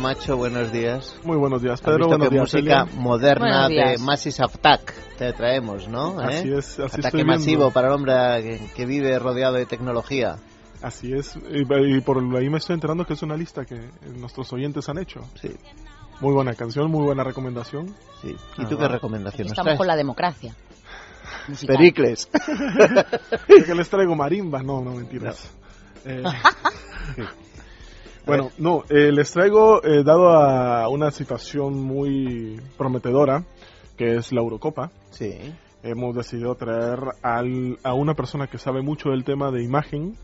Camacho, buenos días. Muy buenos días, Pedro. visto Buenos días, música moderna días. de Massive Attack te traemos, ¿no? Así ¿Eh? es, así Ataque estoy viendo. masivo para el hombre que, que vive rodeado de tecnología. Así es. Y, y por ahí me estoy enterando que es una lista que nuestros oyentes han hecho. Sí, Muy buena canción, muy buena recomendación. sí. ¿Y Ah, tú qué recomendación Estamos traes? con la democracia. musical. Pericles. Que les traigo marimba. No, no, mentiras. Eh, bueno, no, eh, les traigo, eh, dado a una situación muy prometedora, que es la Eurocopa, Sí. hemos decidido traer al- a una persona que sabe mucho del tema de imagen,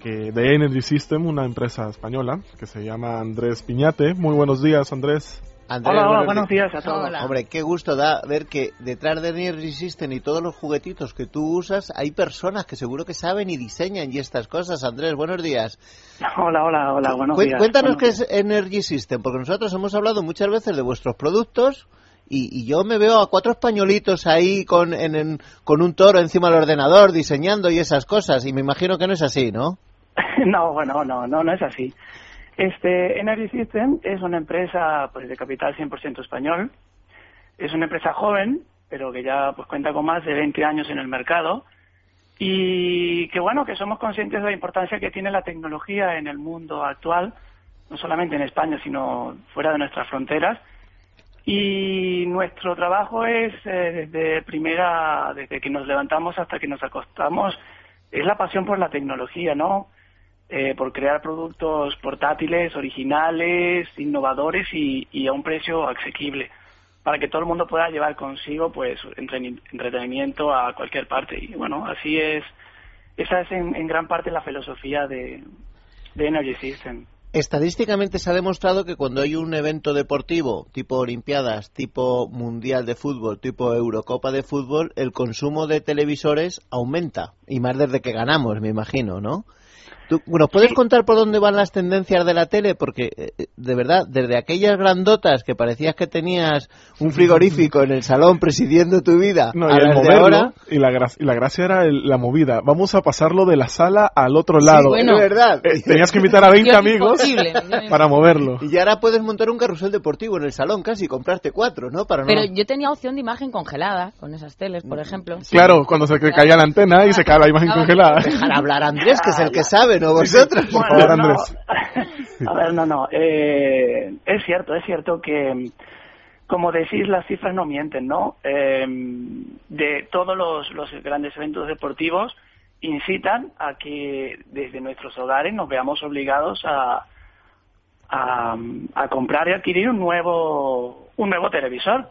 que de Energy System, una empresa española, que se llama Andrés Piñate. Muy buenos días, Andrés. Andrés, Hola, hola, buenos días a todos. Hola. Hombre, qué gusto da ver que detrás de Energy System y todos los juguetitos que tú usas hay personas que seguro que saben y diseñan y estas cosas. Andrés, buenos días. Hola, hola, hola, buenos días. Cuéntanos Buenos qué es Energy System, porque nosotros hemos hablado muchas veces de vuestros productos y, y yo me veo a cuatro españolitos ahí con, en- en- con un toro encima del ordenador diseñando y esas cosas y me imagino que no es así, ¿no? No, bueno, no, no, no es así. Este, Energy System es una empresa pues, de capital 100% español. Es una empresa joven, pero que ya pues cuenta con más de 20 años en el mercado. Y que bueno, que somos conscientes de la importancia que tiene la tecnología en el mundo actual, no solamente en España, sino fuera de nuestras fronteras. Y nuestro trabajo es eh, desde primera, desde que nos levantamos hasta que nos acostamos, es la pasión por la tecnología, ¿no? Eh, por crear productos portátiles, originales, innovadores y, a un precio asequible, para que todo el mundo pueda llevar consigo, pues, entretenimiento a cualquier parte. Y bueno, así es, esa es en, en gran parte la filosofía de, de Energy System. Estadísticamente se ha demostrado que cuando hay un evento deportivo, tipo Olimpiadas, tipo Mundial de Fútbol, tipo Eurocopa de Fútbol, el consumo de televisores aumenta. Y más desde que ganamos, me imagino, ¿no? ¿Tú, bueno, ¿puedes Sí. contar por dónde van las tendencias de la tele? Porque, eh, de verdad, desde aquellas grandotas que parecías que tenías un frigorífico en el salón presidiendo tu vida, No, a de ahora... y, la y la gracia era el- la movida. Vamos a pasarlo de la sala al otro lado. bueno. es verdad. Eh, tenías que invitar a 20 Yo amigos para moverlo. Y ahora puedes montar un carrusel deportivo en el salón casi, y comprarte cuatro, ¿no? Para no... Pero yo tenía opción de imagen congelada con esas teles, por ejemplo. Claro, cuando se ca- caía la antena y se cae la imagen congelada. Dejar hablar a Andrés, que es el que sabe, ¿no vosotros? Por favor, no. Andrés. A ver, no, no. eh, es cierto, es cierto que, como decís, las cifras no mienten, ¿no? Eh, de todos los, los grandes eventos deportivos incitan a que desde nuestros hogares nos veamos obligados a, a, a comprar y adquirir un nuevo, un nuevo televisor.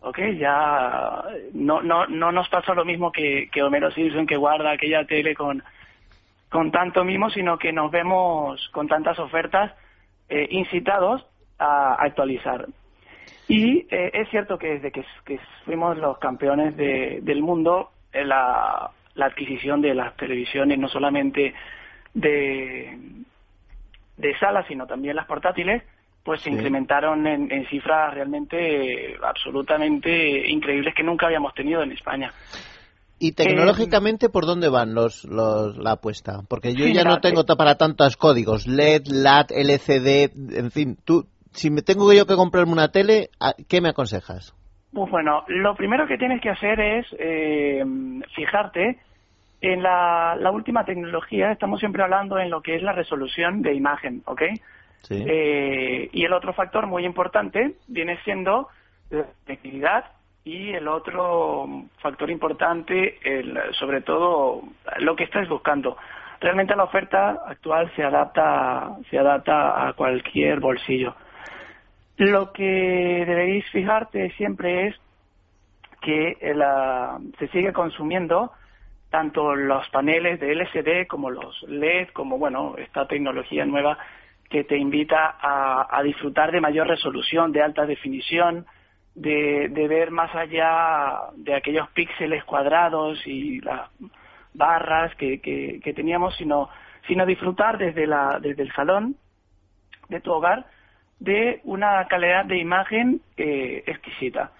¿ok? Ya no, no, no nos pasa lo mismo que, que Homero Simpson que guarda aquella tele con, con tanto mimo, sino que nos vemos con tantas ofertas eh, incitados a actualizar. Y eh, es cierto que desde que, que fuimos los campeones de- del mundo, eh, la, la adquisición de las televisiones, no solamente de, de salas, sino también las portátiles, pues se incrementaron en, en cifras realmente eh, absolutamente increíbles que nunca habíamos tenido en España. ¿Y tecnológicamente por dónde van los, los la apuesta? Porque yo ya no tengo eh, para tantos códigos, LED, LAT, LCD, en fin, tú, si me tengo yo que comprarme una tele, ¿a- ¿qué me aconsejas? Pues bueno, lo primero que tienes que hacer es eh, fijarte en la, la última tecnología. Estamos siempre hablando en lo que es la resolución de imagen, ¿ok? Sí. Eh, y el otro factor muy importante viene siendo la conectividad y el otro factor importante, el, sobre todo, lo que estás buscando. Realmente la oferta actual se adapta, se adapta a cualquier bolsillo. Lo que debéis fijarte siempre es que eh, la- se sigue consumiendo tanto los paneles de LCD como los LED, como bueno, esta tecnología nueva que te invita a disfrutar de mayor resolución, de alta definición, de, de ver más allá de aquellos píxeles cuadrados y las barras que, que, teníamos, sino, sino disfrutar desde, la, desde el salón de tu hogar de una calidad de imagen eh, exquisita.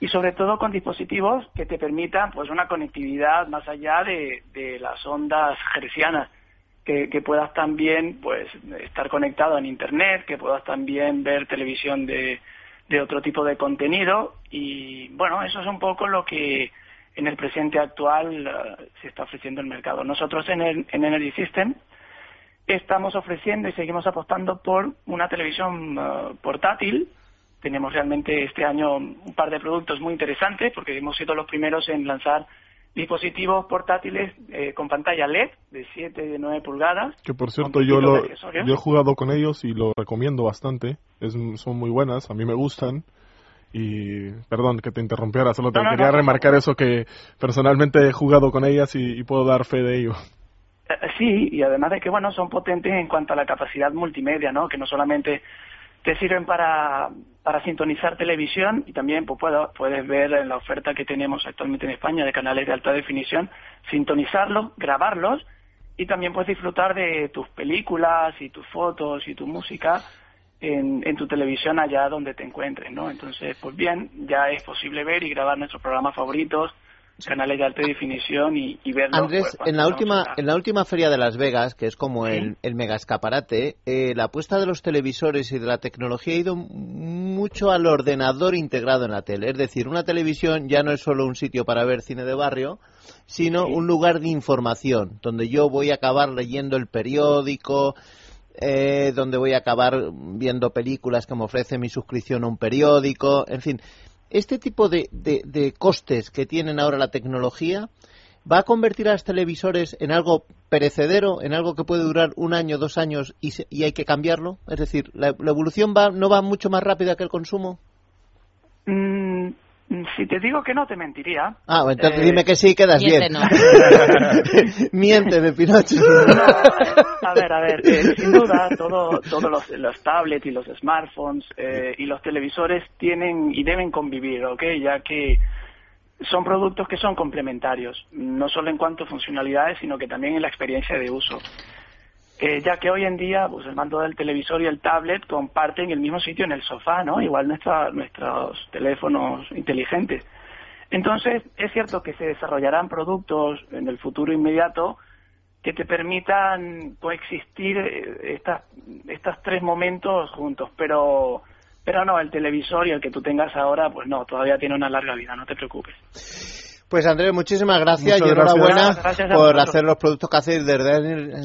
Y sobre todo con dispositivos que te permitan pues una conectividad más allá de, de las ondas hercianas que, que, puedas también pues estar conectado en internet, que puedas también ver televisión de, de otro tipo de contenido y bueno, eso es un poco lo que en el presente actual uh, se está ofreciendo el mercado. Nosotros en, el, en Energy System estamos ofreciendo y seguimos apostando por una televisión uh, portátil. Tenemos realmente este año un par de productos muy interesantes porque hemos sido los primeros en lanzar dispositivos portátiles eh, con pantalla LED de 7 y de 9 pulgadas. Que por cierto yo, lo, yo he jugado con ellos y lo recomiendo bastante. Es, son muy buenas, a mí me gustan. Y perdón que te interrumpiera, solo te quería remarcar eso que personalmente he jugado con ellas y, puedo dar fe de ello. Eh, sí, y además de que bueno, son potentes en cuanto a la capacidad multimedia, ¿no? Que no solamente te sirven para, para sintonizar televisión y también pues, puedo, puedes ver en la oferta que tenemos actualmente en España de canales de alta definición, sintonizarlos, grabarlos y también puedes disfrutar de tus películas y tus fotos y tu música en, en tu televisión allá donde te encuentres, ¿no? Entonces, pues bien, ya es posible ver y grabar nuestros programas favoritos, canales de alta definición y, y verlos. Andrés, pues, en la última en la última feria de Las Vegas, que es como el, el mega escaparate, eh, la apuesta de los televisores y de la tecnología ha ido mucho al ordenador integrado en la tele. Es decir, una televisión ya no es solo un sitio para ver cine de barrio, sino un lugar de información, donde yo voy a acabar leyendo el periódico, eh, donde voy a acabar viendo películas que me ofrece mi suscripción a un periódico, en fin. Este tipo de, costes que tienen ahora la tecnología va a convertir a los televisores en algo perecedero, en algo que puede durar un año, dos años y, y hay que cambiarlo. Es decir, la, la, evolución va, no va mucho más rápida que el consumo. Mm, si te digo que no, te mentiría. Ah, entonces eh, dime que sí, quedas miente, bien. No. Miénteme, Pinocho. No, a ver, a ver, eh, sin duda, todos todo los, los tablets y los smartphones eh, y los televisores tienen y deben convivir, ¿ok? Ya que son productos que son complementarios, no solo en cuanto a funcionalidades, sino que también en la experiencia de uso. Eh, ya que hoy en día pues, el mando del televisor y el tablet comparten el mismo sitio en el sofá, ¿no? Igual nuestra, nuestros teléfonos inteligentes. Entonces, es cierto que se desarrollarán productos en el futuro inmediato que te permitan coexistir eh, estas, estos tres momentos juntos, pero, pero no, el televisor y el que tú tengas ahora, pues no, todavía tiene una larga vida, no te preocupes. Pues Andrés, muchísimas gracias Muchas y enhorabuena gracias. Gracias a por hacer los productos que hacéis desde,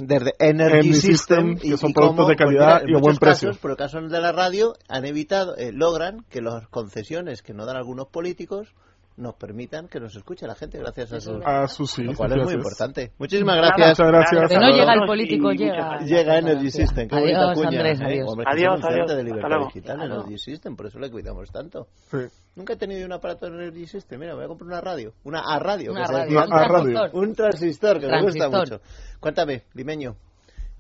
desde Energy Energy System, System, que son productos de calidad en y a buen precio. Casos, por el caso de la radio, han evitado, eh, logran que las concesiones que no dan algunos políticos nos permitan que nos escuche la gente gracias a sus... A sus sí, lo cual es muy gracias. importante. Muchísimas Nada, gracias. Muchas gracias. Que no llega el político, llega. Llega Energy System, qué bonita Adiós, cuña. Andrés, ¿eh? adiós. Hombre, Adiós, adiós. de libertad digital. Energy System, por eso le cuidamos tanto. Sí. Nunca he tenido un aparato de Energy System. Mira, voy a comprar una radio. Una A radio. Una que se radio, decía. un a radio. transistor. Un transistor, que me gusta Transistor. mucho. Cuéntame, limeño,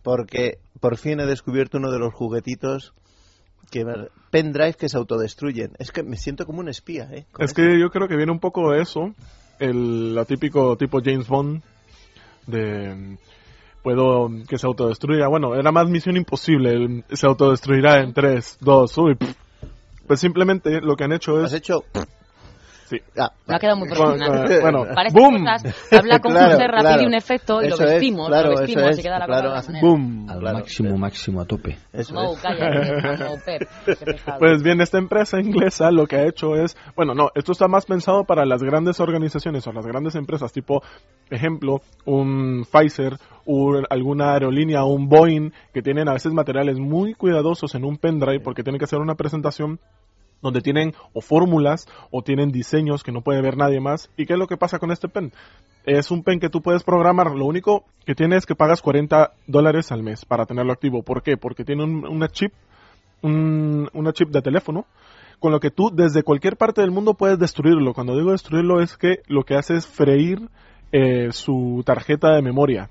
porque por fin he descubierto uno de los juguetitos que pendrive que se autodestruyen. Es que me siento como un espía, ¿eh? Es esto. que yo creo que viene un poco de eso, el lo típico tipo James Bond de puedo que se autodestruya. Bueno, era más misión imposible, se autodestruirá en 3, 2, uy. pff. Pues simplemente lo que han hecho Has es hecho... sí. Ah, Me ha quedado muy Bueno, profesional. bueno, Parece boom. cosas, habla con Claro, José rápido claro. y un efecto y lo Eso es, vestimos, claro, lo eso vestimos es, y queda la claro, cosa de boom. Al claro, máximo, máximo, a tope. Eso Mau, es. cállate. Pues bien, esta empresa inglesa lo que ha hecho es, bueno, no, esto está más pensado para las grandes organizaciones o las grandes empresas, tipo, ejemplo, un Pfizer, o alguna aerolínea o un Boeing, que tienen a veces materiales muy cuidadosos en un pendrive porque tienen que hacer una presentación donde tienen o fórmulas o tienen diseños que no puede ver nadie más. ¿Y qué es lo que pasa con este pen? Es un pen que tú puedes programar. Lo único que tiene es que pagas 40 dólares al mes para tenerlo activo. ¿Por qué? Porque tiene un- una chip, un, una chip de teléfono con lo que tú desde cualquier parte del mundo puedes destruirlo. Cuando digo destruirlo es que lo que hace es freír eh, su tarjeta de memoria.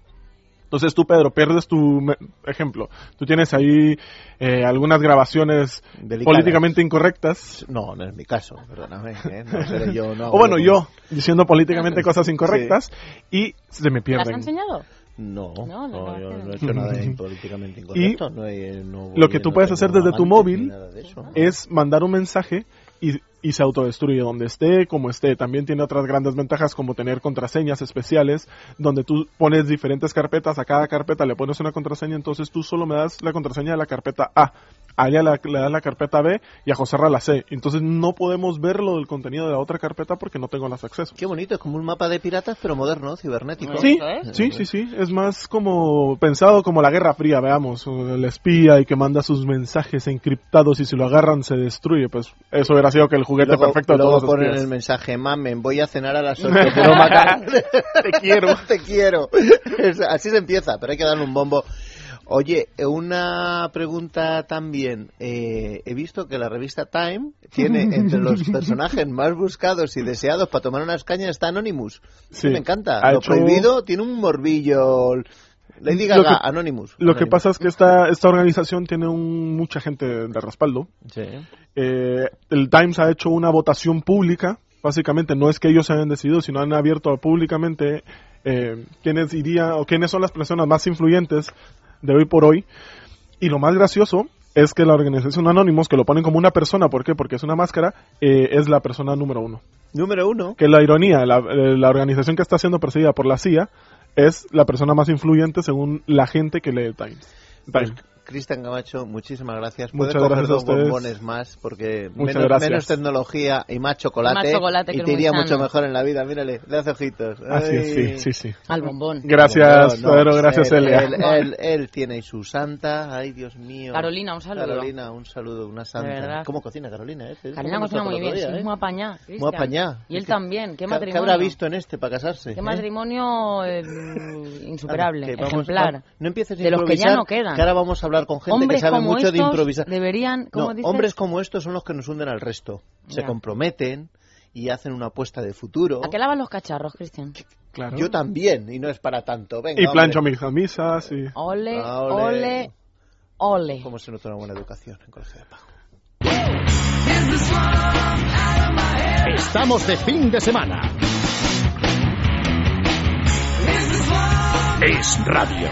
Entonces tú, Pedro, pierdes tu ejemplo. Tú tienes ahí eh, algunas grabaciones Delicadas. políticamente incorrectas. No, no es mi caso, perdóname. ¿eh? No seré yo, no. o bueno, no. yo diciendo políticamente cosas incorrectas y se me ¿Las has pierden. enseñado? No, No, no, no, no, yo no. no he hecho nada políticamente incorrecto. no he- no voy- lo que tú no puedes hacer desde tu móvil de. Es mandar un mensaje y y se autodestruye donde esté, como esté. También tiene otras grandes ventajas como tener contraseñas especiales donde tú pones diferentes carpetas, a cada carpeta le pones una contraseña, entonces tú solo me das la contraseña de la carpeta A, a ella le das la carpeta B y a José la C. Entonces no podemos ver lo del contenido de la otra carpeta porque no tengo las accesos. Qué bonito, es como un mapa de piratas pero moderno, cibernético. Sí, sí, sí, sí, es más como pensado como la Guerra Fría, veamos, el espía y que manda sus mensajes encriptados y si lo agarran se destruye, pues eso hubiera sido que el juguete perfecto de luego todos ponen el mensaje, mamen, voy a cenar a las 8, pero matar. te quiero. te quiero. Así se empieza, pero hay que darle un bombo. Oye, una pregunta también. Eh, he visto que la revista Time tiene entre los personajes más buscados y deseados para tomar unas cañas está Anonymous. Sí, me encanta. Lo prohibido tiene un morbillo. Lady Gaga, lo Anonymous. Lo que pasa es que esta, esta organización tiene un, mucha gente de respaldo. Sí. Eh, el Times ha hecho una votación pública. Básicamente no es que ellos se hayan decidido, sino han abierto públicamente eh, quiénes irían o quiénes son las personas más influyentes de hoy por hoy. Y lo más gracioso es que la organización Anonymous, que lo ponen como una persona, ¿por qué? Porque es una máscara, eh, es la persona número uno. Número uno. Que la ironía, la, eh, la, organización que está siendo perseguida por la CIA es la persona más influyente según la gente que lee el Times. Cristian Camacho, muchísimas gracias. Muchas gracias dos bombones más porque menos, tecnología y más chocolate, y te iría mucho mejor en la vida. Mírale, le hace ojitos. Así sí, sí, sí. Al bombón. Gracias, Pedro, gracias, él, Elia. Él, tiene su santa, ay Dios mío. Carolina, un saludo. Carolina, un saludo, una santa. ¿Cómo cocina Carolina? Eh? Carolina cocina muy bien, es ¿eh? muy apañada. Muy apañada. Y él también, qué matrimonio. ¿Qué habrá visto en este para casarse? Qué eh? matrimonio insuperable, ejemplar. no empieces a De los que ya no quedan. Que ahora vamos a hablar con gente que sabe mucho de improvisar. Deberían, hombres como estos son los que nos hunden al resto. Se comprometen y hacen una apuesta de futuro. ¿A qué lavan los cacharros, Cristian? Claro. Yo también, y no es para tanto. Venga, y plancho mis camisas. Y... Ole, ah, ole, ole, Como se nota una buena educación en colegio de pago. Estamos de fin de semana. Es radio.